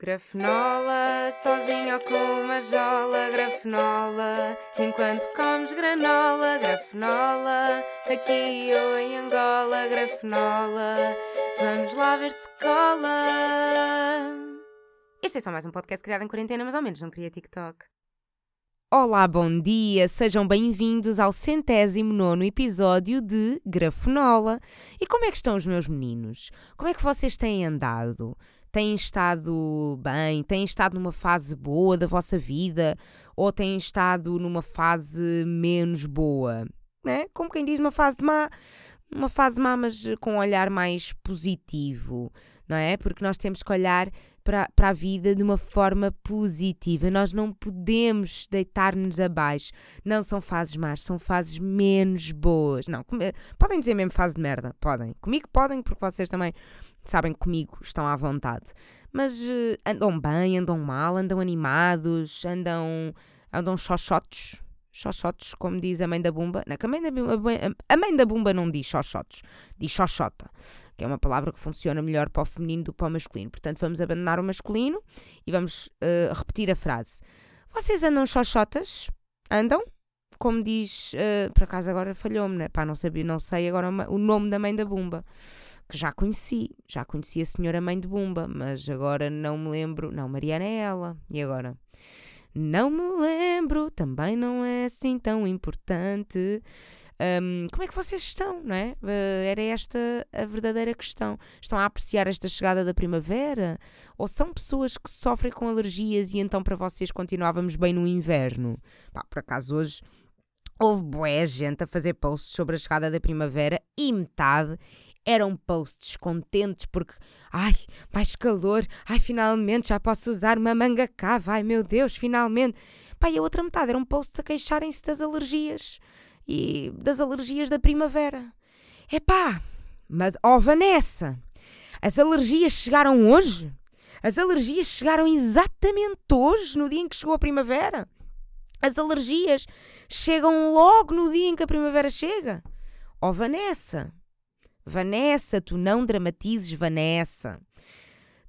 Grafenola, sozinho ou com uma jola, grafenola, enquanto comes granola, grafenola, aqui ou em Angola, grafenola, vamos lá ver se cola. Este é só mais um podcast criado em quarentena, mas ao menos não queria TikTok. Olá, bom dia, sejam bem-vindos ao centésimo nono episódio de Grafenola. E como é que estão os meus meninos? Como é que vocês têm andado? Têm estado bem, têm estado numa fase boa da vossa vida ou têm estado numa fase menos boa, né? Como quem diz, uma fase má, uma fase má, mas com um olhar mais positivo, não é? Porque nós temos que olhar para, a vida de uma forma positiva. Nós não podemos deitar-nos abaixo. Não são fases más, são fases menos boas. Não, podem dizer mesmo fase de merda, podem. Comigo podem, porque vocês também sabem que comigo estão à vontade. Mas uh, andam bem, andam mal, andam animados, andam, andam xoxotos. Xoxotos, como diz a mãe da Bumba. Não, a, mãe da, a mãe da Bumba não diz xoxotos, diz xoxota, que é uma palavra que funciona melhor para o feminino do que para o masculino. Portanto, vamos abandonar o masculino e vamos uh, repetir a frase. Vocês andam xoxotas? Andam? Como diz, uh, por acaso agora falhou-me, né? Pá, não, sabia, não sei agora o nome da mãe da Bumba que já conheci, já conheci a senhora mãe de Bumba, mas agora não me lembro. Não, Mariana é ela. E agora? Não me lembro, também não é assim tão importante. Um, como é que vocês estão, não é? Uh, era esta a verdadeira questão. Estão a apreciar esta chegada da primavera? Ou são pessoas que sofrem com alergias e então para vocês continuávamos bem no inverno? Pá, por acaso hoje houve boa gente a fazer posts sobre a chegada da primavera e metade eram posts contentes porque, ai, mais calor, ai, finalmente já posso usar uma manga cava, ai meu Deus, finalmente. Pai, a outra metade eram posts a queixarem-se das alergias e das alergias da primavera. Epá, mas ó oh, Vanessa, as alergias chegaram hoje? As alergias chegaram exatamente hoje, no dia em que chegou a primavera? As alergias chegam logo no dia em que a primavera chega? Ó oh, Vanessa, Vanessa, tu não dramatizes, Vanessa.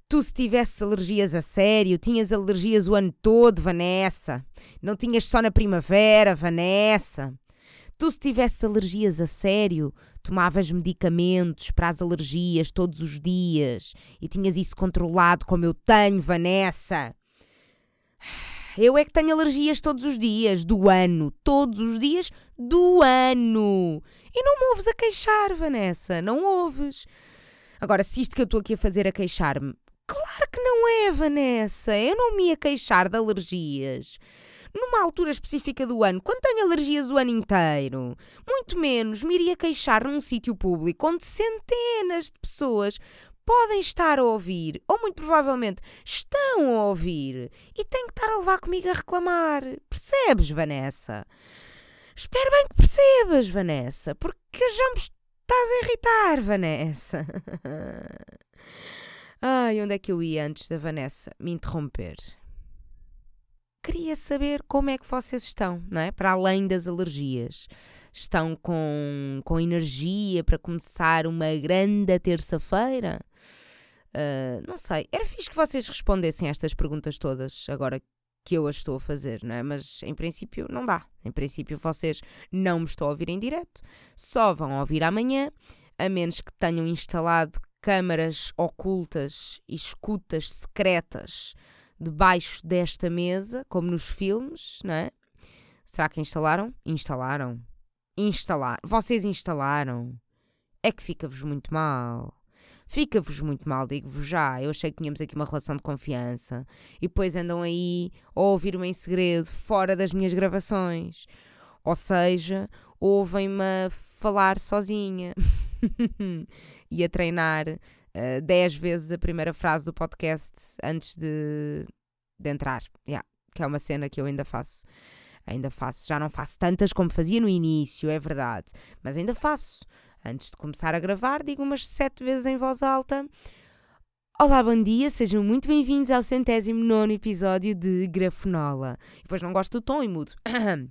Tu, se tivesses alergias a sério, tinhas alergias o ano todo, Vanessa. Não tinhas só na primavera, Vanessa. Tu, se tivesses alergias a sério, tomavas medicamentos para as alergias todos os dias e tinhas isso controlado como eu tenho, Vanessa. Eu é que tenho alergias todos os dias do ano. Todos os dias do ano. E não me ouves a queixar, Vanessa. Não ouves. Agora, se isto que eu estou aqui a fazer a queixar-me. Claro que não é, Vanessa. Eu não me ia queixar de alergias numa altura específica do ano, quando tenho alergias o ano inteiro. Muito menos me iria queixar num sítio público onde centenas de pessoas podem estar a ouvir, ou muito provavelmente estão a ouvir, e têm que estar a levar comigo a reclamar. Percebes, Vanessa? Espero bem que percebas, Vanessa, porque já me estás a irritar, Vanessa. Ai, onde é que eu ia antes da Vanessa me interromper? Queria saber como é que vocês estão, não é? Para além das alergias estão com, com energia para começar uma grande terça-feira? Uh, não sei. Era fixe que vocês respondessem estas perguntas todas agora que eu as estou a fazer, não é? Mas em princípio não dá. Em princípio vocês não me estão a ouvir em direto, só vão ouvir amanhã, a menos que tenham instalado câmaras ocultas e escutas secretas debaixo desta mesa, como nos filmes, não é? Será que instalaram? Instalaram. Instalar. Vocês instalaram. É que fica-vos muito mal. Fica-vos muito mal, digo-vos já. Eu achei que tínhamos aqui uma relação de confiança. E depois andam aí a ouvir-me em segredo, fora das minhas gravações. Ou seja, ouvem-me falar sozinha. e a treinar uh, dez vezes a primeira frase do podcast antes de, de entrar. Yeah, que é uma cena que eu ainda faço. Ainda faço. Já não faço tantas como fazia no início, é verdade. Mas ainda faço. Antes de começar a gravar, digo umas sete vezes em voz alta. Olá, bom dia, sejam muito bem-vindos ao centésimo nono episódio de Grafenola. Depois não gosto do tom e mudo.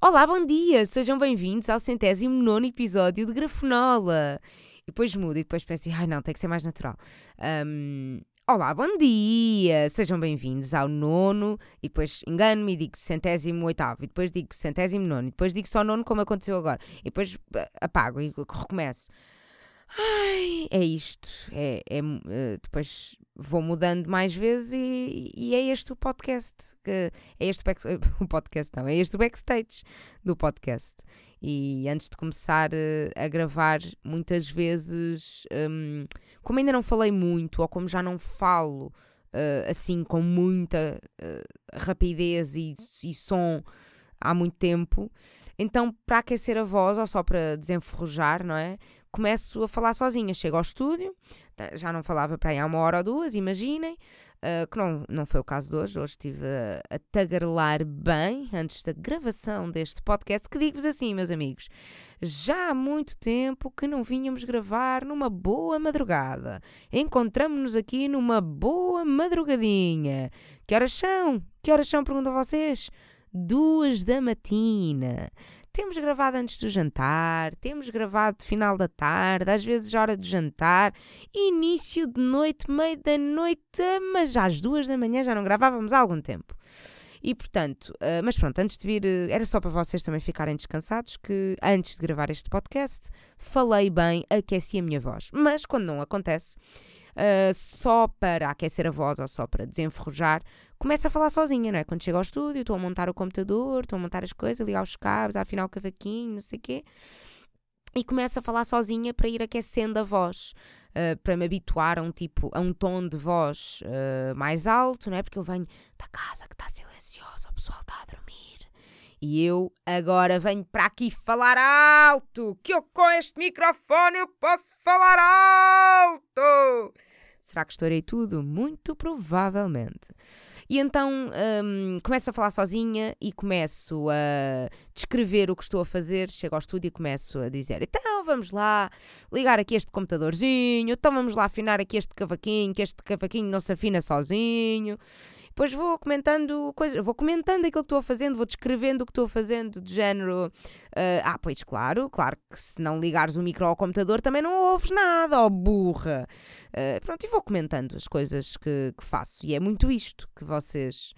Olá, bom dia, sejam bem-vindos ao centésimo nono episódio de Grafenola. E depois mudo e depois penso, ai não, tem que ser mais natural. Um, Olá, bom dia! Sejam bem-vindos ao nono, e depois engano-me e digo centésimo oitavo, e depois digo centésimo nono, e depois digo só nono como aconteceu agora, e depois eh, apago e recomeço. Ai, é isto. É, é, eh, depois vou mudando mais vezes e, e é este o podcast. Que, é este o, podcast, não, é este o backstage do podcast. E antes de começar uh, a gravar, muitas vezes, um, como ainda não falei muito, ou como já não falo uh, assim com muita uh, rapidez e, e som há muito tempo, então para aquecer a voz ou só para desenferrujar, não é? Começo a falar sozinha. Chego ao estúdio, tá, já não falava para aí há uma hora ou duas, imaginem, uh, que não, não foi o caso de hoje. Hoje estive a, a tagarelar bem antes da gravação deste podcast, que digo-vos assim, meus amigos, já há muito tempo que não vínhamos gravar numa boa madrugada. Encontramos-nos aqui numa boa madrugadinha. Que horas são? Que horas são? Perguntam vocês. Duas da matina. Temos gravado antes do jantar, temos gravado final da tarde, às vezes hora de jantar, início de noite, meio da noite, mas às duas da manhã já não gravávamos há algum tempo. E portanto, uh, mas pronto, antes de vir, uh, era só para vocês também ficarem descansados que antes de gravar este podcast falei bem, aqueci a minha voz. Mas quando não acontece, uh, só para aquecer a voz ou só para desenferrujar, começo a falar sozinha, não é? Quando chego ao estúdio, estou a montar o computador, estou a montar as coisas, ligar os cabos, afinar o cavaquinho, não sei o quê. E começo a falar sozinha para ir aquecendo a voz. Uh, para me habituar a um tipo, a um tom de voz uh, mais alto, não é? Porque eu venho da casa que está silenciosa, o pessoal está a dormir. E eu agora venho para aqui falar alto, que eu com este microfone eu posso falar alto. Será que estourei tudo? Muito provavelmente. E então um, começo a falar sozinha e começo a descrever o que estou a fazer. Chego ao estúdio e começo a dizer: então vamos lá ligar aqui este computadorzinho, então vamos lá afinar aqui este cavaquinho, que este cavaquinho não se afina sozinho. Depois vou comentando coisas, vou comentando aquilo que estou fazendo, vou descrevendo o que estou fazendo, de género. Uh, ah, pois claro, claro que se não ligares o micro ao computador também não ouves nada, ó burra. Uh, pronto, e vou comentando as coisas que, que faço. E é muito isto que vocês.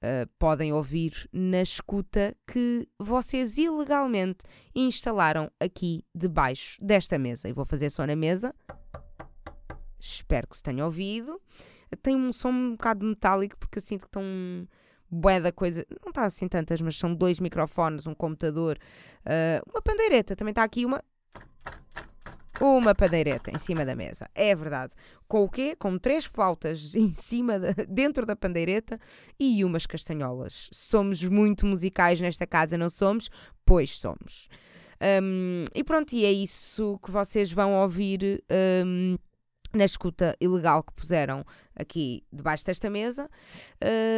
Uh, podem ouvir na escuta que vocês ilegalmente instalaram aqui debaixo desta mesa. E vou fazer só na mesa. Espero que se tenha ouvido tem um som um bocado metálico porque eu sinto que estão bué da coisa, não está assim tantas, mas são dois microfones, um computador, uh, uma pandeireta, também está aqui uma uma pandeireta em cima da mesa, é verdade. Com o quê? Com três flautas em cima, de, dentro da pandeireta e umas castanholas. Somos muito musicais nesta casa, não somos? Pois somos. Um, e pronto, e é isso que vocês vão ouvir um, na escuta ilegal que puseram aqui debaixo desta mesa,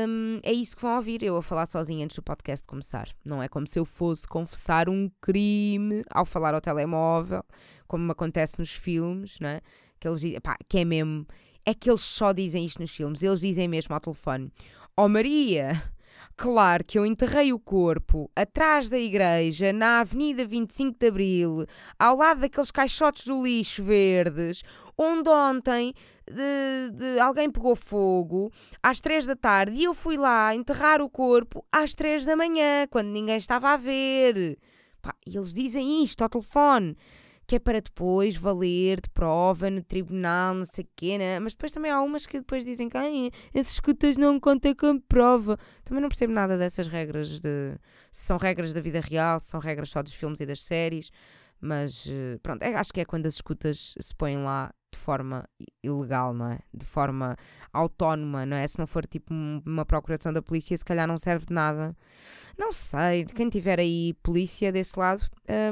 um, é isso que vão ouvir, eu a falar sozinha antes do podcast começar. Não é como se eu fosse confessar um crime ao falar ao telemóvel, como acontece nos filmes, não é? Que, eles, pá, que é mesmo. É que eles só dizem isto nos filmes, eles dizem mesmo ao telefone: Ó oh Maria, Claro que eu enterrei o corpo atrás da igreja, na Avenida 25 de Abril, ao lado daqueles caixotes do lixo verdes, onde ontem de, de, alguém pegou fogo às três da tarde e eu fui lá enterrar o corpo às três da manhã, quando ninguém estava a ver. Pá, eles dizem isto ao telefone que é para depois valer de prova no tribunal, não sei o quê, né? mas depois também há umas que depois dizem que esses escutas não contam como prova. Também não percebo nada dessas regras de se são regras da vida real, se são regras só dos filmes e das séries, mas eh, pronto, é, acho que é quando as escutas se põem lá de forma ilegal, não é? De forma autónoma, não é? Se não for tipo uma procuração da polícia, se calhar não serve de nada. Não sei, quem tiver aí polícia desse lado,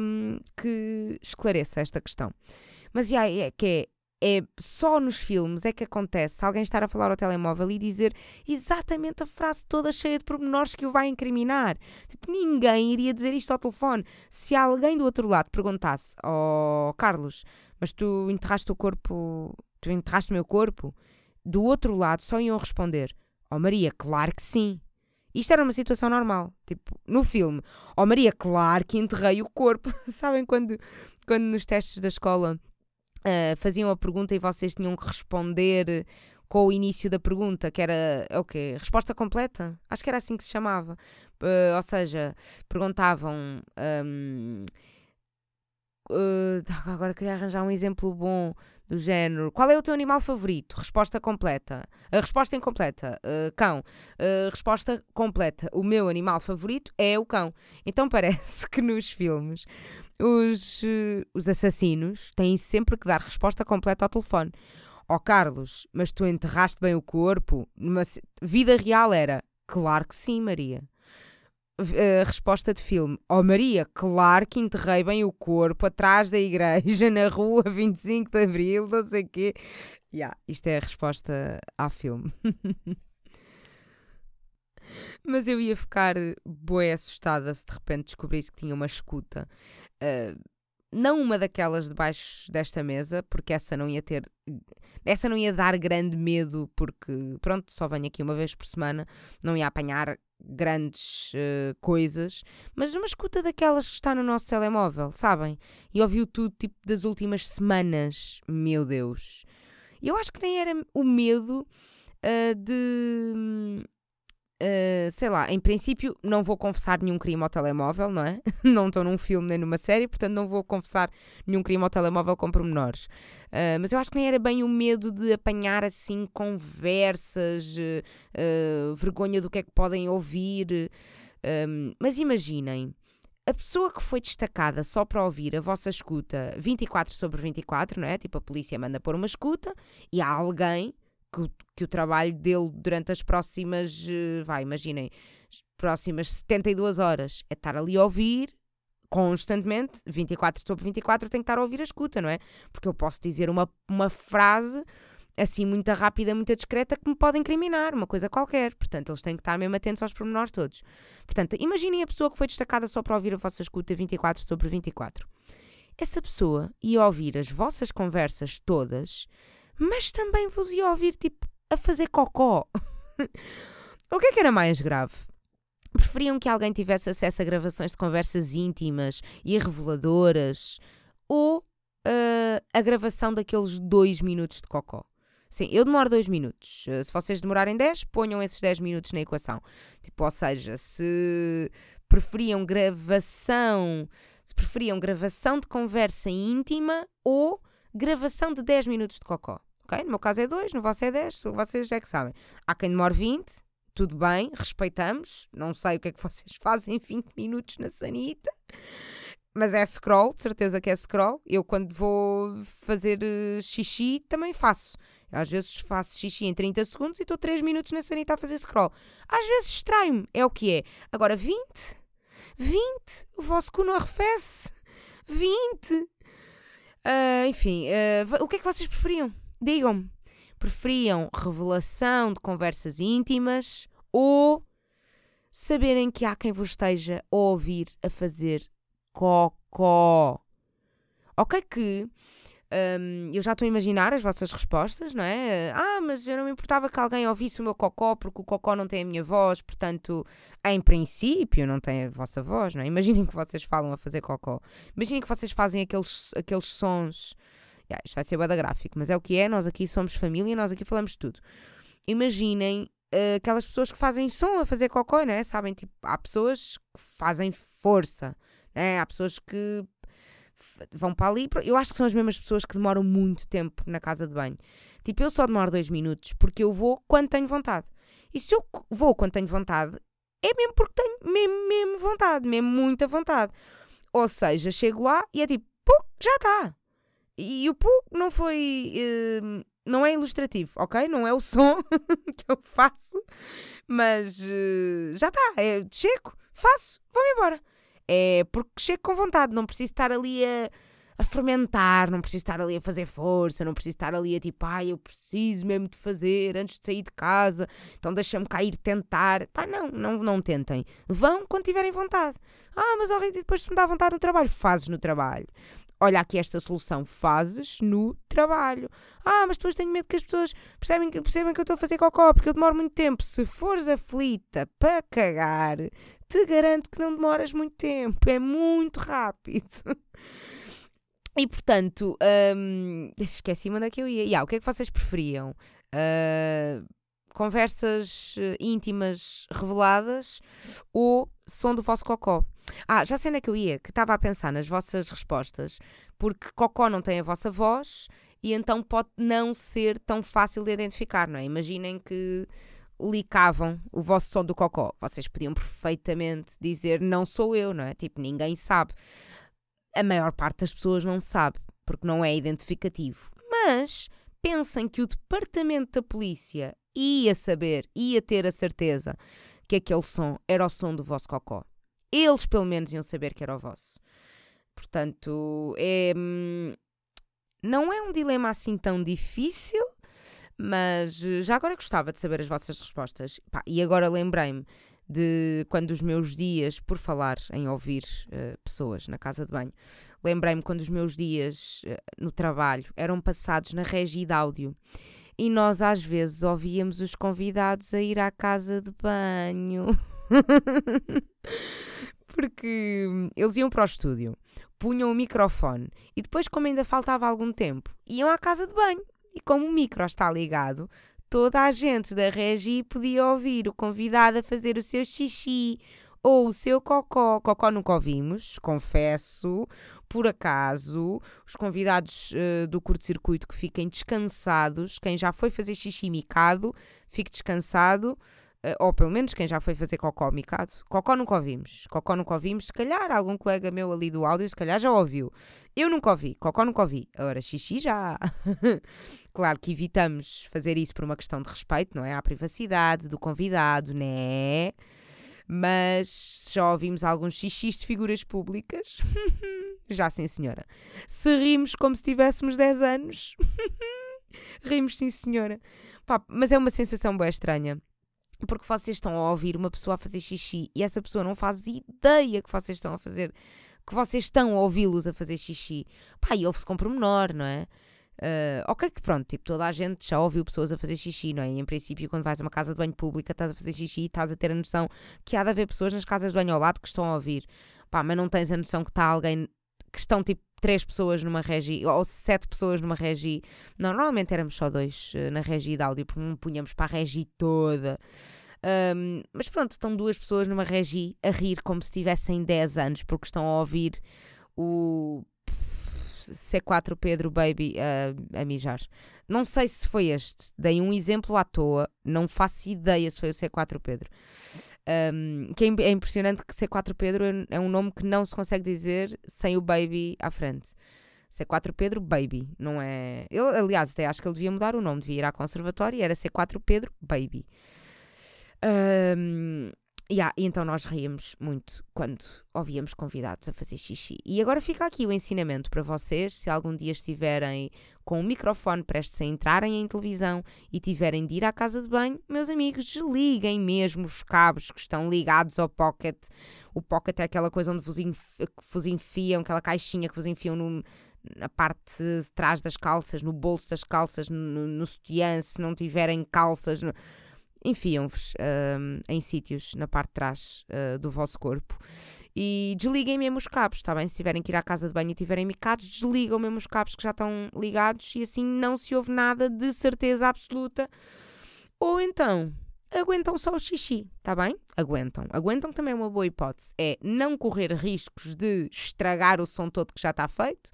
um, que esclareça esta questão. Mas yeah, é que é, é só nos filmes é que acontece alguém estar a falar ao telemóvel e dizer exatamente a frase toda cheia de pormenores que o vai incriminar. Tipo, ninguém iria dizer isto ao telefone. Se alguém do outro lado perguntasse, oh Carlos, mas tu enterraste o corpo, tu enterraste o meu corpo, do outro lado só iam responder, oh Maria, claro que sim. Isto era uma situação normal, tipo, no filme. Oh Maria, claro que enterrei o corpo. Sabem quando, quando nos testes da escola uh, faziam a pergunta e vocês tinham que responder com o início da pergunta, que era é o quê? Resposta completa? Acho que era assim que se chamava. Uh, ou seja, perguntavam. Um, uh, agora queria arranjar um exemplo bom do género. Qual é o teu animal favorito? Resposta completa. Uh, resposta incompleta. Uh, cão. Uh, resposta completa. O meu animal favorito é o cão. Então parece que nos filmes os, os assassinos têm sempre que dar resposta completa ao telefone. Ó oh, Carlos, mas tu enterraste bem o corpo? Numa vida real era. Claro que sim, Maria a resposta de filme. Oh Maria, claro que enterrei bem o corpo atrás da igreja, na rua 25 de Abril, não sei o quê. Yeah, isto é a resposta ao filme. Mas eu ia ficar boa assustada se de repente descobrisse que tinha uma escuta. Uh, não uma daquelas debaixo desta mesa, porque essa não ia ter. Essa não ia dar grande medo, porque, pronto, só venho aqui uma vez por semana, não ia apanhar grandes uh, coisas, mas uma escuta daquelas que está no nosso telemóvel, sabem? E ouviu tudo tipo das últimas semanas, meu Deus. Eu acho que nem era o medo uh, de Uh, sei lá, em princípio não vou confessar nenhum crime ao telemóvel, não é? não estou num filme nem numa série, portanto não vou confessar nenhum crime ao telemóvel com pormenores. Uh, mas eu acho que nem era bem o medo de apanhar assim conversas, uh, vergonha do que é que podem ouvir. Um, mas imaginem, a pessoa que foi destacada só para ouvir a vossa escuta 24 sobre 24, não é? Tipo, a polícia manda pôr uma escuta e há alguém que, que o trabalho dele durante as próximas, eh, vai, imaginem, próximas 72 horas é estar ali a ouvir constantemente, 24 sobre 24, tem que estar a ouvir a escuta, não é? Porque eu posso dizer uma, uma frase assim muito rápida, muito discreta que me pode incriminar, uma coisa qualquer. Portanto, eles têm que estar mesmo atentos aos pormenores todos. Portanto, imaginem a pessoa que foi destacada só para ouvir a vossa escuta 24 sobre 24. Essa pessoa ia ouvir as vossas conversas todas mas também vos ia ouvir tipo a fazer cocó. o que é que era mais grave? Preferiam que alguém tivesse acesso a gravações de conversas íntimas e reveladoras ou uh, a gravação daqueles dois minutos de cocó? Sim, eu demoro dois minutos. Uh, se vocês demorarem 10, ponham esses 10 minutos na equação. Tipo, ou seja, se preferiam gravação, se preferiam gravação de conversa íntima ou gravação de 10 minutos de cocó ok? No meu caso é 2, no vosso é 10, vocês é que sabem. Há quem demore 20, tudo bem, respeitamos. Não sei o que é que vocês fazem 20 minutos na sanita. Mas é scroll, de certeza que é scroll. Eu, quando vou fazer uh, xixi, também faço. Às vezes faço xixi em 30 segundos e estou 3 minutos na sanita a fazer scroll. Às vezes extraio-me, é o que é. Agora, 20? 20? O vosso cu não arrefece? 20? Uh, enfim, uh, o que é que vocês preferiam? Digam-me, preferiam revelação de conversas íntimas ou saberem que há quem vos esteja a ouvir a fazer cocó? Ok que um, eu já estou a imaginar as vossas respostas, não é? Ah, mas eu não me importava que alguém ouvisse o meu cocó porque o cocó não tem a minha voz, portanto, em princípio, não tem a vossa voz, não é? Imaginem que vocês falam a fazer cocó. Imaginem que vocês fazem aqueles, aqueles sons Yeah, isto vai ser bada gráfico, mas é o que é, nós aqui somos família, nós aqui falamos tudo. Imaginem uh, aquelas pessoas que fazem som a fazer cocô, né? Sabem, tipo, há pessoas que fazem força, né? Há pessoas que vão para ali. Eu acho que são as mesmas pessoas que demoram muito tempo na casa de banho. Tipo, eu só demoro dois minutos porque eu vou quando tenho vontade. E se eu vou quando tenho vontade, é mesmo porque tenho mesmo, mesmo vontade, mesmo muita vontade. Ou seja, chego lá e é tipo, pô, já está. E o pu não foi. Uh, não é ilustrativo, ok? Não é o som que eu faço, mas uh, já está. É, chego, faço, vou-me embora. É porque chego com vontade, não preciso estar ali a, a fermentar, não preciso estar ali a fazer força, não preciso estar ali a tipo, ai, eu preciso mesmo de fazer antes de sair de casa, então deixa-me cair tentar. Pá, não, não, não tentem. Vão quando tiverem vontade. Ah, mas ao depois se me dá vontade no trabalho, fazes no trabalho olha aqui esta solução, fazes no trabalho. Ah, mas depois tenho medo que as pessoas percebem, percebem que eu estou a fazer cocó, porque eu demoro muito tempo. Se fores aflita para cagar, te garanto que não demoras muito tempo, é muito rápido. E portanto, um, esqueci-me onde é que eu ia. Yeah, o que é que vocês preferiam? Uh, conversas eh, íntimas reveladas ou som do vosso cocó? Ah, já sei onde é que eu ia, que estava a pensar nas vossas respostas, porque cocó não tem a vossa voz e então pode não ser tão fácil de identificar, não é? Imaginem que licavam o vosso som do cocó. Vocês podiam perfeitamente dizer não sou eu, não é? Tipo, ninguém sabe. A maior parte das pessoas não sabe, porque não é identificativo. Mas pensem que o departamento da polícia ia saber, ia ter a certeza que aquele som era o som do vosso cocó. Eles, pelo menos, iam saber que era o vosso. Portanto, é. Hum, não é um dilema assim tão difícil, mas eh, já agora gostava de saber as vossas respostas. E agora lembrei-me de quando os meus dias, por falar em ouvir uh, pessoas na casa de banho, lembrei-me quando os meus dias uh, no trabalho eram passados na regi de áudio e nós às vezes ouvíamos os convidados a ir à casa de banho. Porque eles iam para o estúdio, punham o microfone e depois, como ainda faltava algum tempo, iam à casa de banho. E como o micro está ligado, toda a gente da regi podia ouvir o convidado a fazer o seu xixi ou o seu cocó. Cocó nunca ouvimos, confesso. Por acaso, os convidados uh, do curto-circuito que fiquem descansados, quem já foi fazer xixi micado, fique descansado. Uh, ou pelo menos quem já foi fazer cocó micado. Cocó nunca ouvimos. Cocó nunca ouvimos. Se calhar algum colega meu ali do áudio, se calhar já ouviu. Eu nunca ouvi. Cocó nunca ouvi. Agora, xixi já. claro que evitamos fazer isso por uma questão de respeito, não é? À privacidade do convidado, né? Mas já ouvimos alguns xixis de figuras públicas. já sim, senhora. Se rimos como se tivéssemos 10 anos. rimos, sim, senhora. Pá, mas é uma sensação bem estranha. Porque vocês estão a ouvir uma pessoa a fazer xixi e essa pessoa não faz ideia que vocês estão a fazer, que vocês estão a ouvi-los a fazer xixi. Pá, e ouve-se com pormenor, não é? Uh, ok, que pronto, tipo, toda a gente já ouviu pessoas a fazer xixi, não é? E em princípio, quando vais a uma casa de banho pública, estás a fazer xixi e estás a ter a noção que há de haver pessoas nas casas de banho ao lado que estão a ouvir. Pá, mas não tens a noção que está alguém, que estão tipo três pessoas numa regi, ou sete pessoas numa regi. Não, normalmente éramos só dois uh, na regi de áudio, porque não punhamos para a regi toda. Um, mas pronto, estão duas pessoas numa regi a rir como se tivessem 10 anos, porque estão a ouvir o C4 Pedro Baby a, a mijar. Não sei se foi este, dei um exemplo à toa, não faço ideia se foi o C4 Pedro. Um, que é, é impressionante que C4 Pedro é, é um nome que não se consegue dizer sem o Baby à frente. C4 Pedro Baby, não é? Eu, aliás, até acho que ele devia mudar o nome, devia ir à conservatória e era C4 Pedro Baby. Um, Yeah, e então nós ríamos muito quando ouvíamos convidados a fazer xixi. E agora fica aqui o ensinamento para vocês, se algum dia estiverem com o microfone prestes a entrarem em televisão e tiverem de ir à casa de banho, meus amigos, desliguem mesmo os cabos que estão ligados ao pocket. O pocket é aquela coisa onde vos, enf vos enfiam, aquela caixinha que vos enfiam no, na parte de trás das calças, no bolso das calças, no, no sutiã, se não tiverem calças... No enfiam-vos uh, em sítios na parte de trás uh, do vosso corpo e desliguem mesmo os cabos, está bem? Se tiverem que ir à casa de banho e tiverem micados, desligam mesmo os cabos que já estão ligados e assim não se ouve nada de certeza absoluta. Ou então, aguentam só o xixi, está bem? Aguentam. Aguentam também é uma boa hipótese. É não correr riscos de estragar o som todo que já está feito,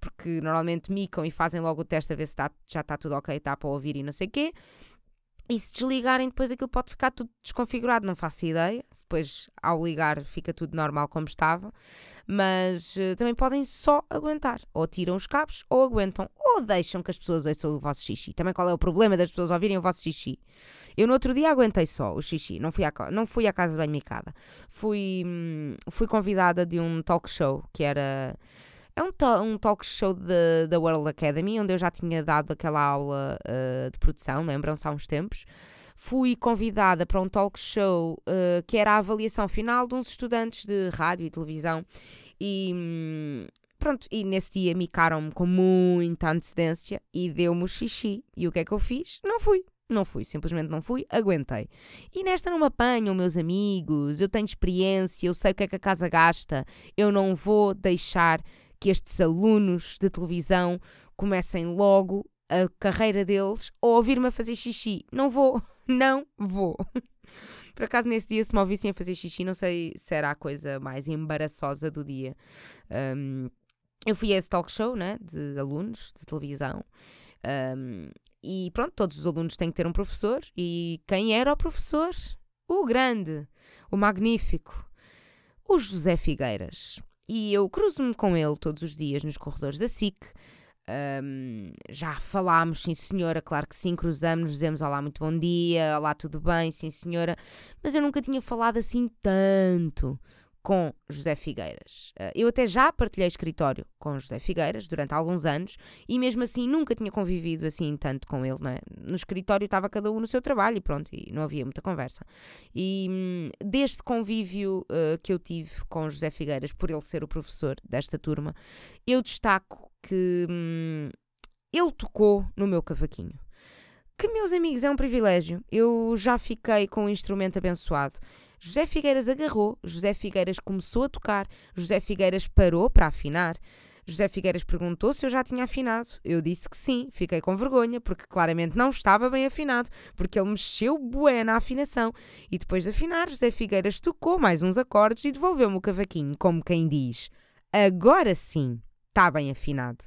porque normalmente micam e fazem logo o teste a ver se está, já está tudo ok, está para ouvir e não sei o quê. E se desligarem, depois aquilo pode ficar tudo desconfigurado, não faço ideia. Depois, ao ligar, fica tudo normal como estava. Mas uh, também podem só aguentar. Ou tiram os cabos, ou aguentam, ou deixam que as pessoas ouçam o vosso xixi. Também qual é o problema das pessoas ouvirem o vosso xixi? Eu no outro dia aguentei só o xixi, não fui à, não fui à casa banho micada. Fui, hum, fui convidada de um talk show que era é um, um talk show da World Academy, onde eu já tinha dado aquela aula uh, de produção, lembram-se há uns tempos. Fui convidada para um talk show uh, que era a avaliação final de uns estudantes de rádio e televisão. E hum, pronto, e nesse dia micaram-me com muita antecedência e deu-me o xixi. E o que é que eu fiz? Não fui. Não fui, simplesmente não fui, aguentei. E nesta não me apanham, meus amigos, eu tenho experiência, eu sei o que é que a casa gasta, eu não vou deixar que estes alunos de televisão comecem logo a carreira deles a ouvir-me a fazer xixi. Não vou, não vou. Por acaso, nesse dia, se me ouvissem a fazer xixi, não sei se era a coisa mais embaraçosa do dia. Um, eu fui a esse talk show né, de alunos de televisão. Um, e pronto, todos os alunos têm que ter um professor. E quem era o professor? O grande, o magnífico, o José Figueiras. E eu cruzo-me com ele todos os dias nos corredores da SIC. Um, já falámos, sim senhora, claro que sim, cruzamos, dizemos olá, muito bom dia, olá, tudo bem, sim senhora, mas eu nunca tinha falado assim tanto com José Figueiras. Uh, eu até já partilhei escritório com José Figueiras durante alguns anos e mesmo assim nunca tinha convivido assim tanto com ele. É? No escritório estava cada um no seu trabalho e pronto, e não havia muita conversa. E hum, deste convívio uh, que eu tive com José Figueiras, por ele ser o professor desta turma, eu destaco que hum, ele tocou no meu cavaquinho. Que, meus amigos, é um privilégio. Eu já fiquei com um instrumento abençoado. José Figueiras agarrou, José Figueiras começou a tocar, José Figueiras parou para afinar. José Figueiras perguntou se eu já tinha afinado. Eu disse que sim, fiquei com vergonha, porque claramente não estava bem afinado, porque ele mexeu bué na afinação. E depois de afinar, José Figueiras tocou mais uns acordes e devolveu-me o cavaquinho, como quem diz: Agora sim, está bem afinado.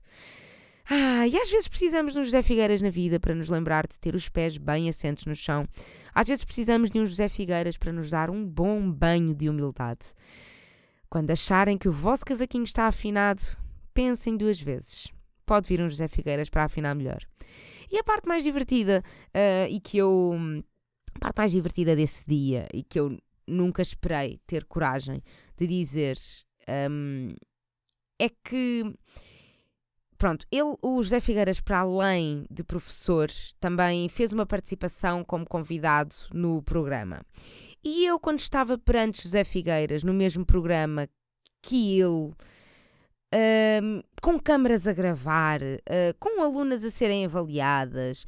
Ah, e às vezes precisamos de um José Figueiras na vida para nos lembrar de ter os pés bem assentos no chão. Às vezes precisamos de um José Figueiras para nos dar um bom banho de humildade. Quando acharem que o vosso cavaquinho está afinado, pensem duas vezes. Pode vir um José Figueiras para afinar melhor. E a parte mais divertida uh, e que eu. A parte mais divertida desse dia e que eu nunca esperei ter coragem de dizer um, é que Pronto, ele, o José Figueiras, para além de professor, também fez uma participação como convidado no programa. E eu, quando estava perante José Figueiras, no mesmo programa que ele, um, com câmaras a gravar, uh, com alunas a serem avaliadas,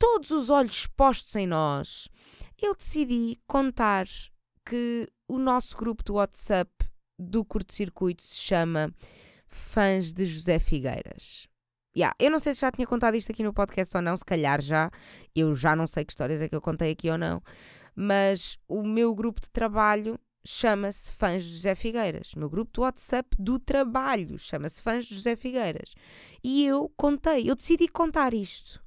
todos os olhos postos em nós, eu decidi contar que o nosso grupo do WhatsApp do curto-circuito se chama fãs de José Figueiras. Yeah, eu não sei se já tinha contado isto aqui no podcast ou não, se calhar já. Eu já não sei que histórias é que eu contei aqui ou não. Mas o meu grupo de trabalho chama-se Fãs de José Figueiras. O meu grupo do WhatsApp do trabalho chama-se Fãs de José Figueiras. E eu contei, eu decidi contar isto.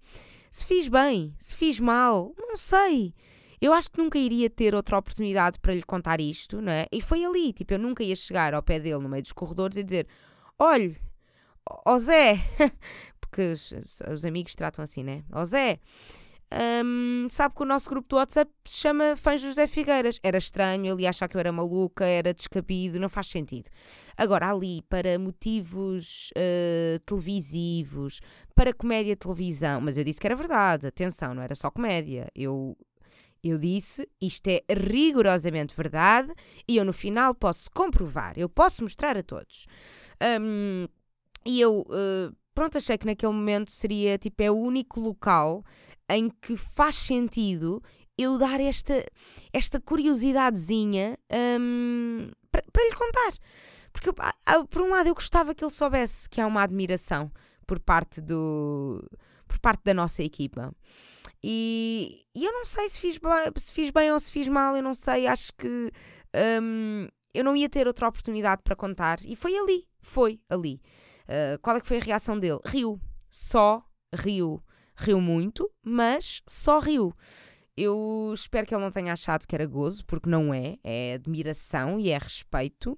Se fiz bem, se fiz mal, não sei. Eu acho que nunca iria ter outra oportunidade para lhe contar isto, não é? E foi ali, tipo, eu nunca ia chegar ao pé dele no meio dos corredores e dizer: Olhe, ó Zé, porque os, os, amigos tratam assim, né? Ó Zé, um, sabe que o nosso grupo do WhatsApp se chama Fãs José Figueiras. Era estranho, ele achar que eu era maluca, era descabido, não faz sentido. Agora, ali, para motivos uh, televisivos, para comédia televisão, mas eu disse que era verdade, atenção, não era só comédia. Eu eu disse, isto é rigorosamente verdade e eu no final posso comprovar, eu posso mostrar a todos. Um, e eu, uh, pronto, achei que naquele momento seria tipo, é o único local em que faz sentido eu dar esta, esta curiosidadezinha um, para lhe contar. Porque, eu, por um lado, eu gostava que ele soubesse que há uma admiração por parte, do, por parte da nossa equipa. E, e eu não sei se fiz, bem, se fiz bem ou se fiz mal, eu não sei. Acho que um, eu não ia ter outra oportunidade para contar. E foi ali, foi ali. Uh, qual é que foi a reação dele? Riu. Só riu. Riu muito, mas só riu. Eu espero que ele não tenha achado que era gozo, porque não é. É admiração e é respeito.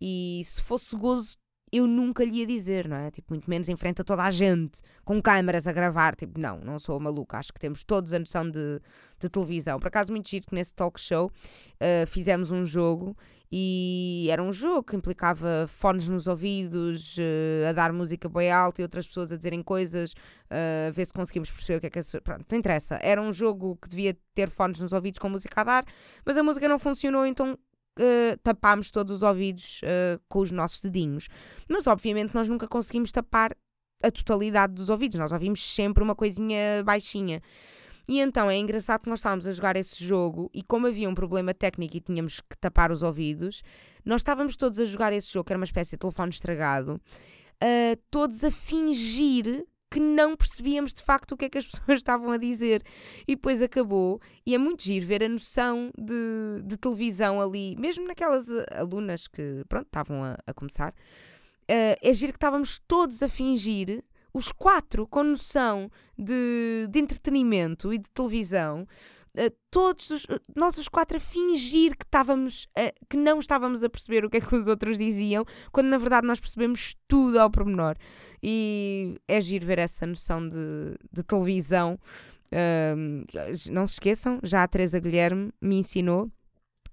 E se fosse gozo, eu nunca lhe ia dizer, não é? Tipo, muito menos em frente a toda a gente, com câmaras a gravar. Tipo, não, não sou maluca. Acho que temos todos a noção de, de televisão. Por acaso, muito giro que nesse talk show uh, fizemos um jogo e era um jogo que implicava fones nos ouvidos, uh, a dar música bem alta e outras pessoas a dizerem coisas, uh, a ver se conseguimos perceber o que é que é. Pronto, não interessa. Era um jogo que devia ter fones nos ouvidos com música a dar, mas a música não funcionou, então uh, tapámos todos os ouvidos uh, com os nossos dedinhos. Mas obviamente nós nunca conseguimos tapar a totalidade dos ouvidos, nós ouvimos sempre uma coisinha baixinha. E então é engraçado que nós estávamos a jogar esse jogo e como havia um problema técnico e tínhamos que tapar os ouvidos, nós estávamos todos a jogar esse jogo, que era uma espécie de telefone estragado, uh, todos a fingir que não percebíamos de facto o que é que as pessoas estavam a dizer. E depois acabou, e é muito giro ver a noção de, de televisão ali, mesmo naquelas eh, alunas que, pronto, estavam a, a começar. Uh, é giro que estávamos todos a fingir, os quatro com noção de, de entretenimento e de televisão, todos os, nós os quatro a fingir que estávamos uh, que não estávamos a perceber o que é que os outros diziam, quando na verdade nós percebemos tudo ao pormenor. E é giro ver essa noção de, de televisão. Não se esqueçam, já a Teresa Guilherme me ensinou.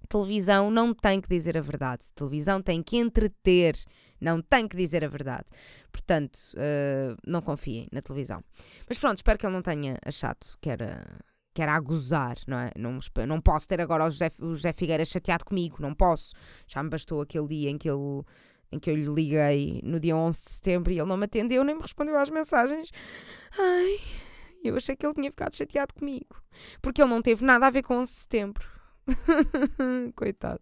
Televisão não tem que dizer a verdade. Televisão tem que entreter, não tem que dizer a verdade. Portanto, uh, não confiem na televisão. Mas pronto, espero que ele não tenha achado que era que era a gozar, não é? Não, não posso ter agora o José, o José Figueira chateado comigo, não posso. Já me bastou aquele dia em que, ele, em que eu lhe liguei no dia 11 de setembro e ele não me atendeu nem me respondeu às mensagens. Ai, eu achei que ele tinha ficado chateado comigo. Porque ele não teve nada a ver com 11 de setembro. Coitado.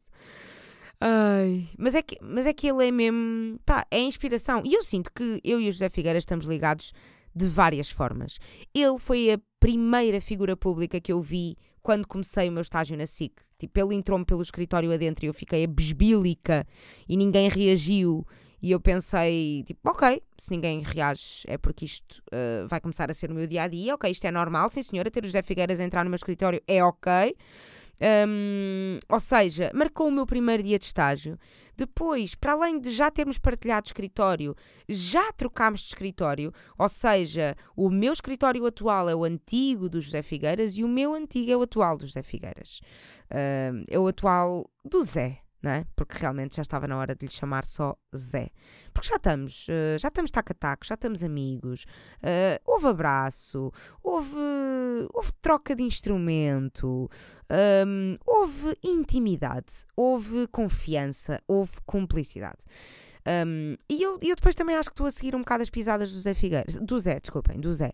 Ai, mas é, que, mas é que ele é mesmo. Pá, é inspiração. E eu sinto que eu e o José Figueira estamos ligados de várias formas. Ele foi a primeira figura pública que eu vi quando comecei o meu estágio na SIC. Tipo, ele entrou-me pelo escritório adentro e eu fiquei a besbílica e ninguém reagiu. E eu pensei, tipo, ok, se ninguém reage é porque isto uh, vai começar a ser o meu dia a dia. Ok, isto é normal, sim senhora, ter o José Figueiras entrar no meu escritório é ok. Um, ou seja, marcou o meu primeiro dia de estágio. Depois, para além de já termos partilhado escritório, já trocámos de escritório, ou seja, o meu escritório atual é o antigo do José Figueiras e o meu antigo é o atual do José Figueiras. Uh, é o atual do Zé, é? Porque realmente já estava na hora de lhe chamar só Zé. Porque já estamos, uh, já estamos tac-a-tac, já estamos amigos, uh, houve abraço, houve, houve troca de instrumento, um, houve intimidade, houve confiança, houve cumplicidade. Um, e eu, eu depois também acho que estou a seguir um bocado as pisadas do Zé Figueiredo. Do Zé, desculpem, do Zé.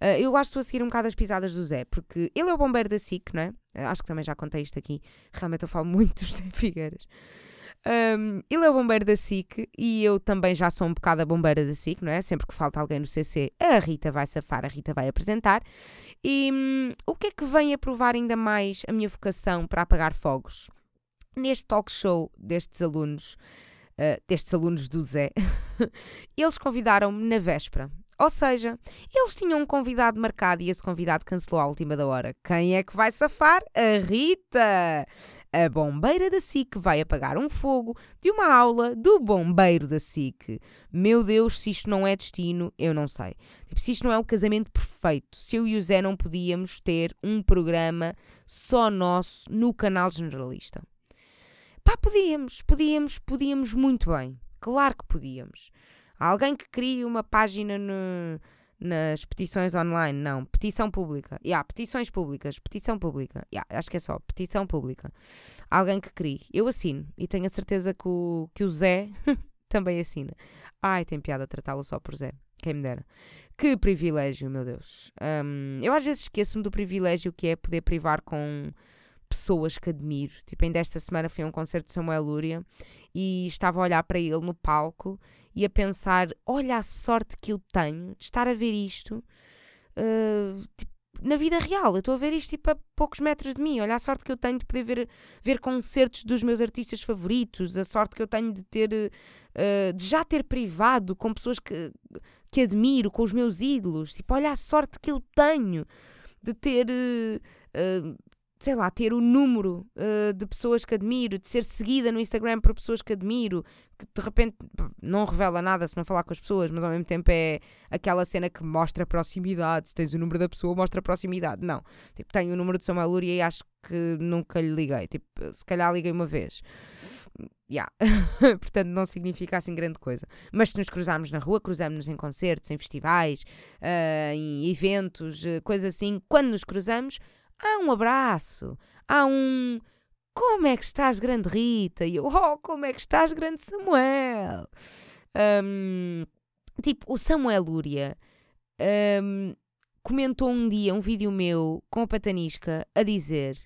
Uh, eu acho que estou a seguir um bocado as pisadas do Zé, porque ele é o bombeiro da SIC, não é? Uh, acho que também já contei isto aqui. Realmente eu falo muito do Zé Figueiras. Um, ele é o bombeiro da SIC e eu também já sou um bocado a bombeira da SIC, não é? Sempre que falta alguém no CC, a Rita vai safar, a Rita vai apresentar. E hum, o que é que vem a provar ainda mais a minha vocação para apagar fogos? Neste talk show destes alunos, uh, destes alunos do Zé, eles convidaram-me na véspera. Ou seja, eles tinham um convidado marcado e esse convidado cancelou à última da hora. Quem é que vai safar? A Rita! A bombeira da SIC vai apagar um fogo de uma aula do bombeiro da SIC. Meu Deus, se isto não é destino, eu não sei. Tipo, se isto não é o casamento perfeito, se eu e o Zé não podíamos ter um programa só nosso no canal generalista. Pá, podíamos, podíamos, podíamos muito bem. Claro que podíamos. alguém que crie uma página no nas petições online, não. Petição pública. Yeah, petições públicas. Petição pública. Yeah, acho que é só. Petição pública. Alguém que crie. Eu assino. E tenho a certeza que o, que o Zé também assina. Ai, tem piada tratá-lo só por Zé. Quem me dera. Que privilégio, meu Deus. Um, eu às vezes esqueço-me do privilégio que é poder privar com pessoas que admiro. Tipo, ainda esta semana fui a um concerto de Samuel Lúria e estava a olhar para ele no palco e a pensar: olha a sorte que eu tenho de estar a ver isto uh, tipo, na vida real. Eu estou a ver isto tipo, a poucos metros de mim. Olha a sorte que eu tenho de poder ver, ver concertos dos meus artistas favoritos, a sorte que eu tenho de ter. Uh, de já ter privado com pessoas que, que admiro, com os meus ídolos. Tipo, olha a sorte que eu tenho de ter uh, sei lá, ter o número uh, de pessoas que admiro, de ser seguida no Instagram por pessoas que admiro, que de repente não revela nada se não falar com as pessoas, mas ao mesmo tempo é aquela cena que mostra proximidade. Se tens o número da pessoa, mostra proximidade. Não. Tipo, tenho o número de Samuel Lúria e acho que nunca lhe liguei. Tipo, se calhar liguei uma vez. Yeah. Portanto, não significa assim grande coisa. Mas se nos cruzarmos na rua, cruzamos-nos em concertos, em festivais, uh, em eventos, uh, coisas assim, quando nos cruzamos, há um abraço, há um como é que estás, grande Rita? E eu, oh, como é que estás, grande Samuel? Um, tipo, o Samuel Lúria um, comentou um dia um vídeo meu com a Patanisca a dizer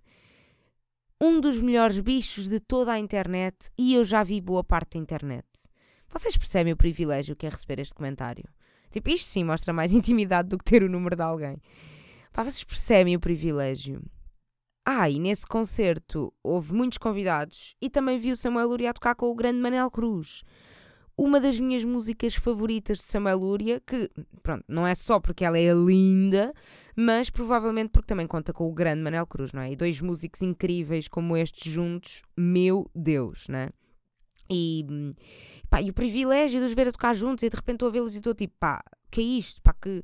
um dos melhores bichos de toda a internet e eu já vi boa parte da internet. Vocês percebem o privilégio que é receber este comentário? Tipo, isto sim mostra mais intimidade do que ter o número de alguém. Pá, vocês percebem o privilégio? Ah, e nesse concerto houve muitos convidados e também vi o Samuel Luria tocar com o grande Manel Cruz uma das minhas músicas favoritas de Samuel Lúria, que, pronto, não é só porque ela é linda, mas provavelmente porque também conta com o grande Manel Cruz, não é? E dois músicos incríveis como estes juntos, meu Deus, não é? E, pá, e o privilégio de os ver a tocar juntos e de repente vê-los e estou tipo, pá, que é isto? Pá, que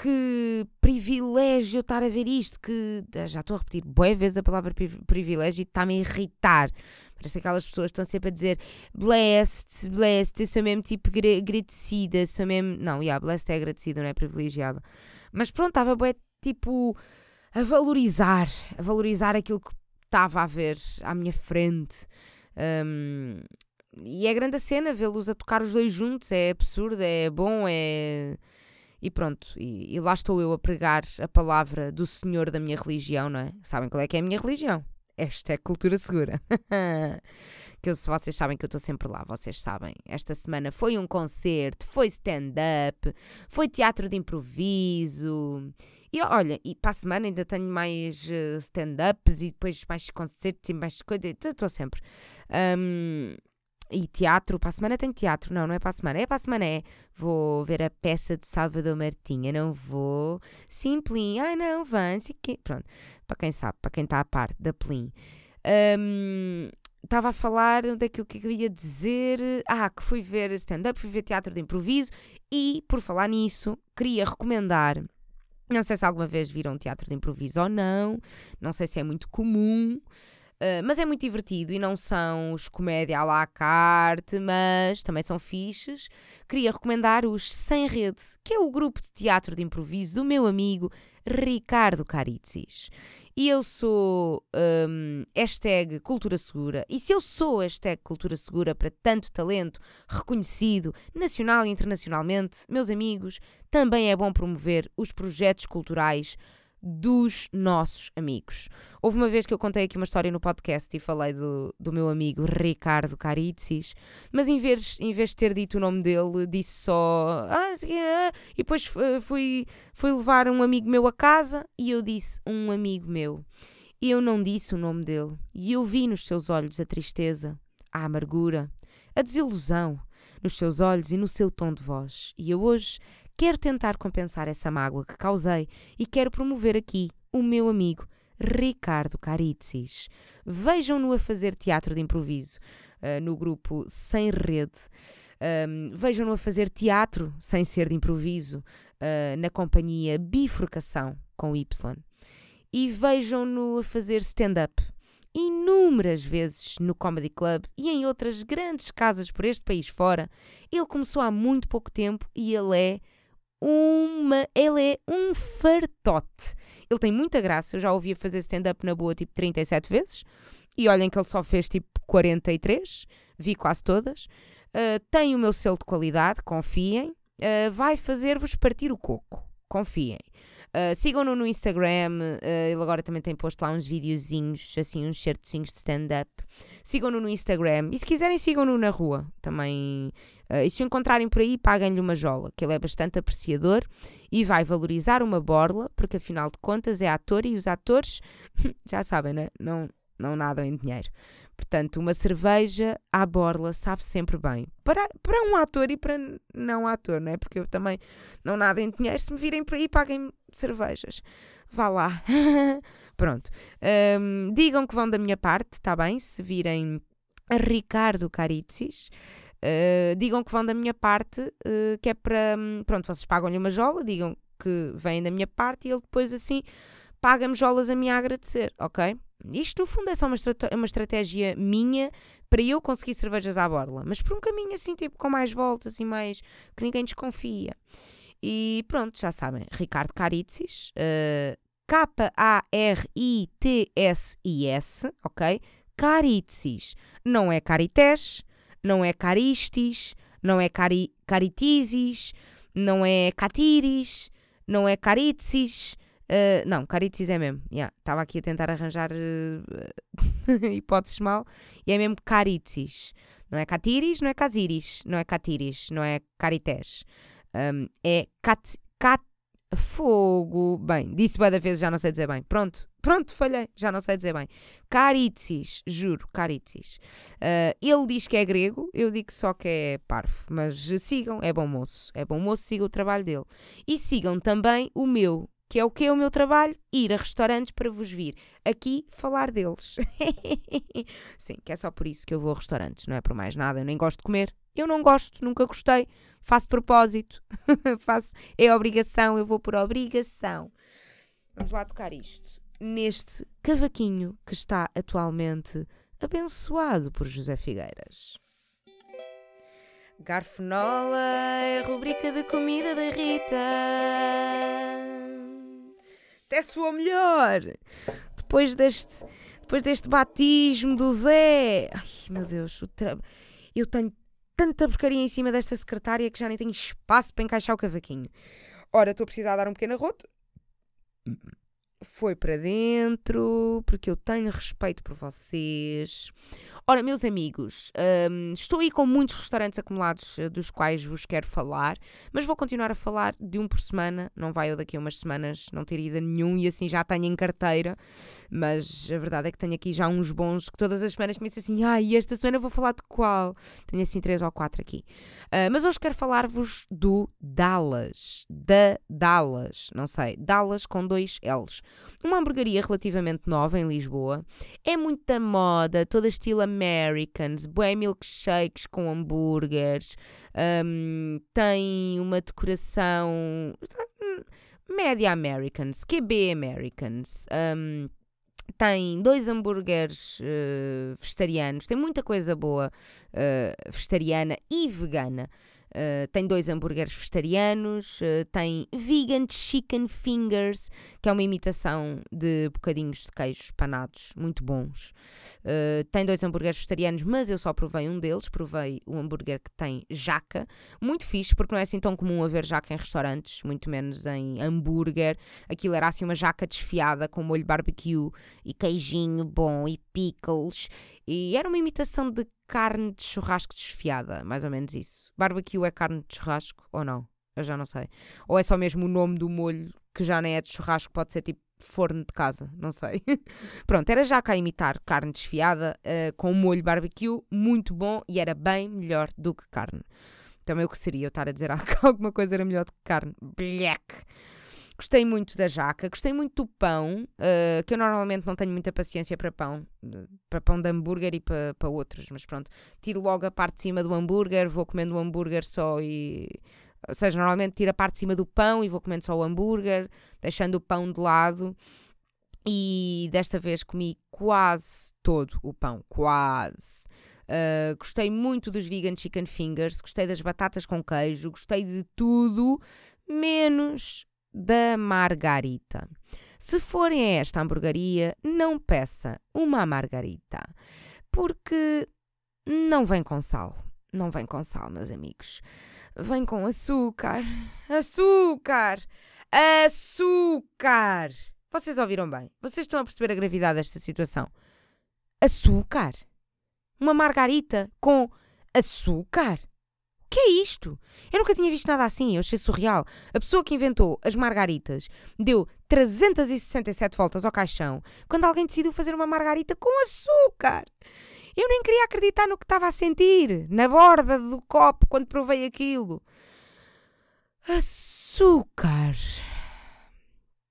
que privilégio estar a ver isto, que já estou a repetir boa vezes a palavra privilégio e está-me a irritar. Parece aquelas pessoas que estão sempre a dizer blessed, blessed, eu sou mesmo tipo agradecida, sou mesmo. Não, yeah, blessed é agradecida, não é privilegiada. Mas pronto, estava bué, tipo a valorizar, a valorizar aquilo que estava a ver à minha frente. Um, e é grande a cena vê-los a tocar os dois juntos, é absurdo, é bom, é e pronto, e, e, lá estou eu a pregar a palavra do Senhor da minha religião, não é? Sabem qual é que é a minha religião? Esta é cultura segura. que eu, vocês sabem que eu estou sempre lá, vocês sabem. Esta semana foi um concerto, foi stand-up, foi teatro de improviso. E olha, e para a semana ainda tenho mais uh, stand-ups e depois mais concertos e mais coisas. Estou sempre. Um, e teatro, para a semana tem teatro. Não, não é para a semana. É para a semana, é. Vou ver a peça do Salvador Martinha. Não vou. Simplim. Ai, não, vance. Que... Pronto. Para quem sabe, para quem está a parte da Plim. Estava um, a falar onde é que, o é que eu ia dizer. Ah, que fui ver stand-up, fui ver teatro de improviso. E, por falar nisso, queria recomendar. Não sei se alguma vez viram teatro de improviso ou não. Não sei se é muito comum. Uh, mas é muito divertido e não são os comédia à la carte, mas também são fixes. Queria recomendar os Sem Rede, que é o grupo de teatro de improviso do meu amigo Ricardo Caritzis. E eu sou um, hashtag Cultura Segura. E se eu sou hashtag Cultura Segura para tanto talento reconhecido nacional e internacionalmente, meus amigos, também é bom promover os projetos culturais dos nossos amigos. Houve uma vez que eu contei aqui uma história no podcast e falei do, do meu amigo Ricardo Caritzis, mas em vez, em vez de ter dito o nome dele, disse só. Ah, ah, e depois eh, fui, fui levar um amigo meu a casa e eu disse um amigo meu. E eu não disse o nome dele. E eu vi nos seus olhos a tristeza, a amargura, a desilusão, nos seus olhos e no seu tom de voz. E eu hoje Quero tentar compensar essa mágoa que causei e quero promover aqui o meu amigo Ricardo Caritzis. Vejam-no a fazer teatro de improviso uh, no grupo Sem Rede. Um, Vejam-no a fazer teatro sem ser de improviso uh, na companhia Bifurcação com Y. E vejam-no a fazer stand-up inúmeras vezes no Comedy Club e em outras grandes casas por este país fora. Ele começou há muito pouco tempo e ele é uma. Ele é um fartote. Ele tem muita graça. Eu já ouvi fazer stand-up na boa tipo 37 vezes. E olhem que ele só fez tipo 43. Vi quase todas. Uh, tem o meu selo de qualidade, confiem. Uh, vai fazer-vos partir o coco. Confiem. Uh, Sigam-no no Instagram, uh, ele agora também tem posto lá uns videozinhos, assim, uns certozinhos de stand-up. Sigam-no no Instagram e se quiserem, sigam-no na rua também. Uh, e se o encontrarem por aí, paguem-lhe uma jola, que ele é bastante apreciador e vai valorizar uma borla, porque afinal de contas é ator e os atores, já sabem, né? não, não nadam em dinheiro. Portanto, uma cerveja à borla sabe sempre bem. Para, para um ator e para não ator, não é? Porque eu também não nada em dinheiro. Se me virem por aí, paguem cervejas. Vá lá. Pronto. Um, digam que vão da minha parte, está bem? Se virem Ricardo Caritzis. Uh, digam que vão da minha parte, uh, que é para. Um, pronto, vocês pagam-lhe uma jola, digam que vêm da minha parte e ele depois assim paga-me jolas a a agradecer, ok? Isto, no fundo, é só uma, uma estratégia minha para eu conseguir cervejas à borla, mas por um caminho assim, tipo, com mais voltas e mais. que ninguém desconfia. E pronto, já sabem, Ricardo Caritzis, uh, K-A-R-I-T-S-I-S, ok? Caritzis, não é Carités, não é Caristis, não é cari Caritizis, não é Catiris, não é Caritzis. Uh, não, Caritzis é mesmo. Estava yeah, aqui a tentar arranjar uh, hipóteses mal. E é mesmo Caritzis. Não é Catiris, não é Casiris, não é Catiris, não é Carités. Um, é Cat, cat, Fogo. Bem, disse bem da vez, já não sei dizer bem. Pronto, pronto, falhei, já não sei dizer bem. Caritsis, juro, Caritsis. Uh, ele diz que é grego, eu digo só que é parvo. Mas sigam, é bom moço. É bom moço, sigam o trabalho dele. E sigam também o meu, que é o que é o meu trabalho? Ir a restaurantes para vos vir aqui falar deles. Sim, que é só por isso que eu vou a restaurantes, não é por mais nada. Eu nem gosto de comer. Eu não gosto, nunca gostei faço propósito, faço, é obrigação, eu vou por obrigação. Vamos lá tocar isto. Neste cavaquinho que está atualmente abençoado por José Figueiras. Garfonola é rubrica de comida da Rita. Até soou melhor. Depois deste, depois deste batismo do Zé. Ai, meu Deus, tra... eu tenho tanta porcaria em cima desta secretária que já nem tenho espaço para encaixar o cavaquinho. Ora, estou a precisar dar um pequeno arroto. Foi para dentro, porque eu tenho respeito por vocês. Ora, meus amigos, um, estou aí com muitos restaurantes acumulados uh, dos quais vos quero falar, mas vou continuar a falar de um por semana. Não vai eu daqui a umas semanas não ter ido a nenhum e assim já tenho em carteira. Mas a verdade é que tenho aqui já uns bons que todas as semanas me dizem assim: ah, e esta semana vou falar de qual? Tenho assim três ou quatro aqui. Uh, mas hoje quero falar-vos do Dallas. Da Dallas, não sei, Dallas com dois L's. Uma hamburgueria relativamente nova em Lisboa. É muita moda, toda estilo Americans, bué milkshakes com hambúrgueres, um, tem uma decoração hum, média Americans, QB Americans. Um, tem dois hambúrgueres uh, vegetarianos, tem muita coisa boa uh, vegetariana e vegana. Uh, tem dois hambúrgueres vegetarianos, uh, tem vegan chicken fingers, que é uma imitação de bocadinhos de queijos panados, muito bons. Uh, tem dois hambúrgueres vegetarianos, mas eu só provei um deles, provei o hambúrguer que tem jaca, muito fixe, porque não é assim tão comum haver jaca em restaurantes, muito menos em hambúrguer. Aquilo era assim uma jaca desfiada com molho barbecue e queijinho bom e pickles, e era uma imitação de carne de churrasco desfiada, mais ou menos isso. Barbecue é carne de churrasco ou não? Eu já não sei. Ou é só mesmo o nome do molho que já nem é de churrasco, pode ser tipo forno de casa, não sei. Pronto, era já cá imitar carne desfiada uh, com molho barbecue, muito bom e era bem melhor do que carne. Também o que seria eu estar a dizer que alguma coisa era melhor do que carne. Black. Gostei muito da jaca, gostei muito do pão, uh, que eu normalmente não tenho muita paciência para pão, para pão de hambúrguer e para, para outros, mas pronto, tiro logo a parte de cima do hambúrguer, vou comendo o hambúrguer só e. Ou seja, normalmente tiro a parte de cima do pão e vou comendo só o hambúrguer, deixando o pão de lado. E desta vez comi quase todo o pão, quase. Uh, gostei muito dos vegan chicken fingers, gostei das batatas com queijo, gostei de tudo, menos da Margarita. Se forem a esta hamburgueria, não peça uma margarita, porque não vem com sal. Não vem com sal, meus amigos. Vem com açúcar. Açúcar! Açúcar! Vocês ouviram bem? Vocês estão a perceber a gravidade desta situação? Açúcar? Uma margarita com açúcar? Que é isto? Eu nunca tinha visto nada assim, eu achei surreal. A pessoa que inventou as margaritas deu 367 voltas ao caixão quando alguém decidiu fazer uma margarita com açúcar. Eu nem queria acreditar no que estava a sentir, na borda do copo, quando provei aquilo. Açúcar.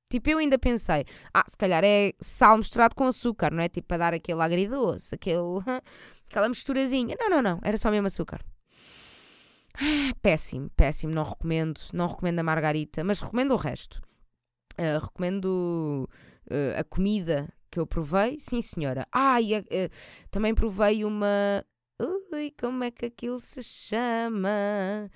Tipo, eu ainda pensei, ah, se calhar é sal misturado com açúcar, não é? Tipo, para dar aquele agridoce, aquele, aquela misturazinha. Não, não, não, era só mesmo açúcar. Péssimo, péssimo, não recomendo. Não recomendo a margarita, mas recomendo o resto. Uh, recomendo uh, a comida que eu provei, sim senhora. Ah, e uh, também provei uma. Ui, como é que aquilo se chama?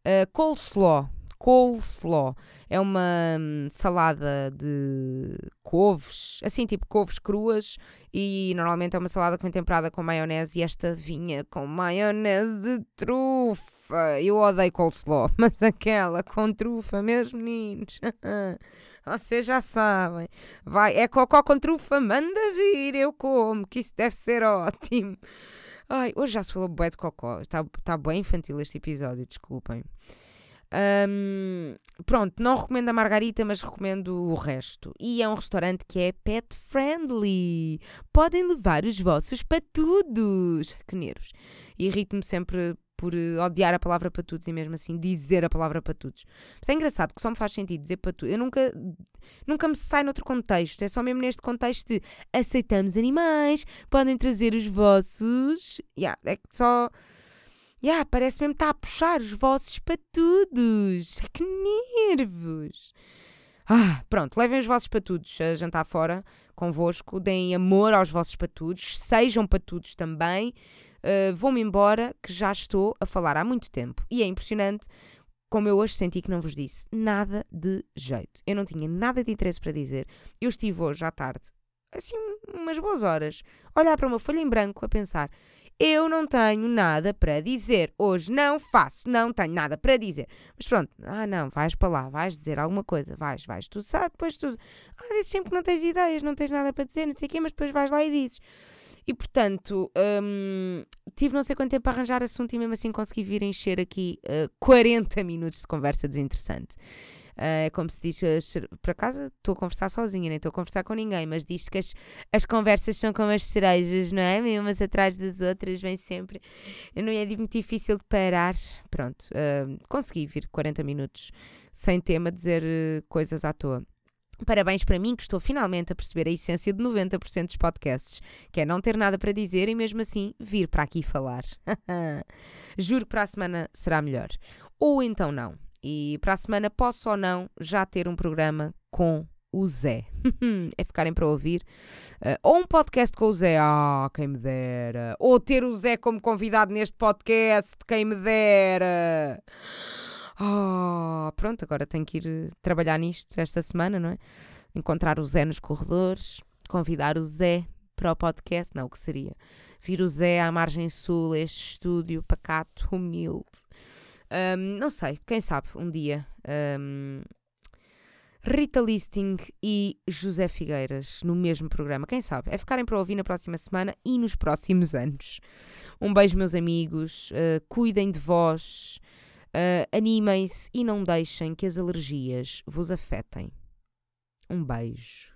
Uh, coleslaw. Coleslaw. É uma hum, salada de couves, assim tipo couves cruas, e normalmente é uma salada que vem temperada com maionese, e esta vinha com maionese de trufa. Eu odeio coleslaw, mas aquela com trufa, meus meninos. Vocês já sabem. Vai, é cocó com trufa, manda vir, eu como, que isso deve ser ótimo. Ai, hoje já se falou bué de cocó. Está, está bem infantil este episódio, desculpem. Um, pronto, não recomendo a Margarita, mas recomendo o resto. E é um restaurante que é pet friendly. Podem levar os vossos patudos. Que nervos. Irrito-me sempre por eh, odiar a palavra patudos e mesmo assim dizer a palavra patudos. Mas é engraçado que só me faz sentido dizer patudos. Eu nunca, nunca me sai noutro contexto. É só mesmo neste contexto de aceitamos animais, podem trazer os vossos. Yeah, é que só Yeah, parece mesmo que está a puxar os vossos patudos. Que nervos! Ah, pronto, levem os vossos patudos a jantar fora convosco, deem amor aos vossos patudos, sejam patudos também. Uh, Vou-me embora, que já estou a falar há muito tempo. E é impressionante como eu hoje senti que não vos disse nada de jeito. Eu não tinha nada de interesse para dizer. Eu estive hoje à tarde, assim, umas boas horas, a olhar para uma folha em branco, a pensar: eu não tenho nada para dizer. Hoje não faço, não tenho nada para dizer. Mas pronto, ah não, vais para lá, vais dizer alguma coisa, vais, vais, tu sabe, depois tudo. Ah, dizes sempre que não tens ideias, não tens nada para dizer, não sei o quê, mas depois vais lá e dizes. E portanto, hum, tive não sei quanto tempo a arranjar assunto e mesmo assim consegui vir encher aqui uh, eh, 40 minutos de conversa desinteressante. Uh, como se diz, por acaso estou a conversar sozinha, nem estou a conversar com ninguém, mas diz que as, as conversas são como as cerejas, não é? Umas atrás das outras, vem sempre. Não é muito difícil de parar. Pronto, uh, consegui vir 40 minutos sem tema dizer uh, coisas à toa. Parabéns para mim que estou finalmente a perceber a essência de 90% dos podcasts, que é não ter nada para dizer e mesmo assim vir para aqui falar. Juro que para a semana será melhor. Ou então não. E para a semana posso ou não já ter um programa com o Zé. é ficarem para ouvir. Uh, ou um podcast com o Zé. Ah, quem me dera. Ou ter o Zé como convidado neste podcast. Quem me dera. Oh, pronto, agora tenho que ir trabalhar nisto esta semana, não é? Encontrar o Zé nos corredores. Convidar o Zé para o podcast. Não, o que seria? Vir o Zé à margem sul, este estúdio pacato, humilde um, não sei, quem sabe um dia. Um, Rita Listing e José Figueiras no mesmo programa. Quem sabe? É ficarem para ouvir na próxima semana e nos próximos anos. Um beijo, meus amigos. Uh, cuidem de vós. Uh, Animem-se e não deixem que as alergias vos afetem. Um beijo.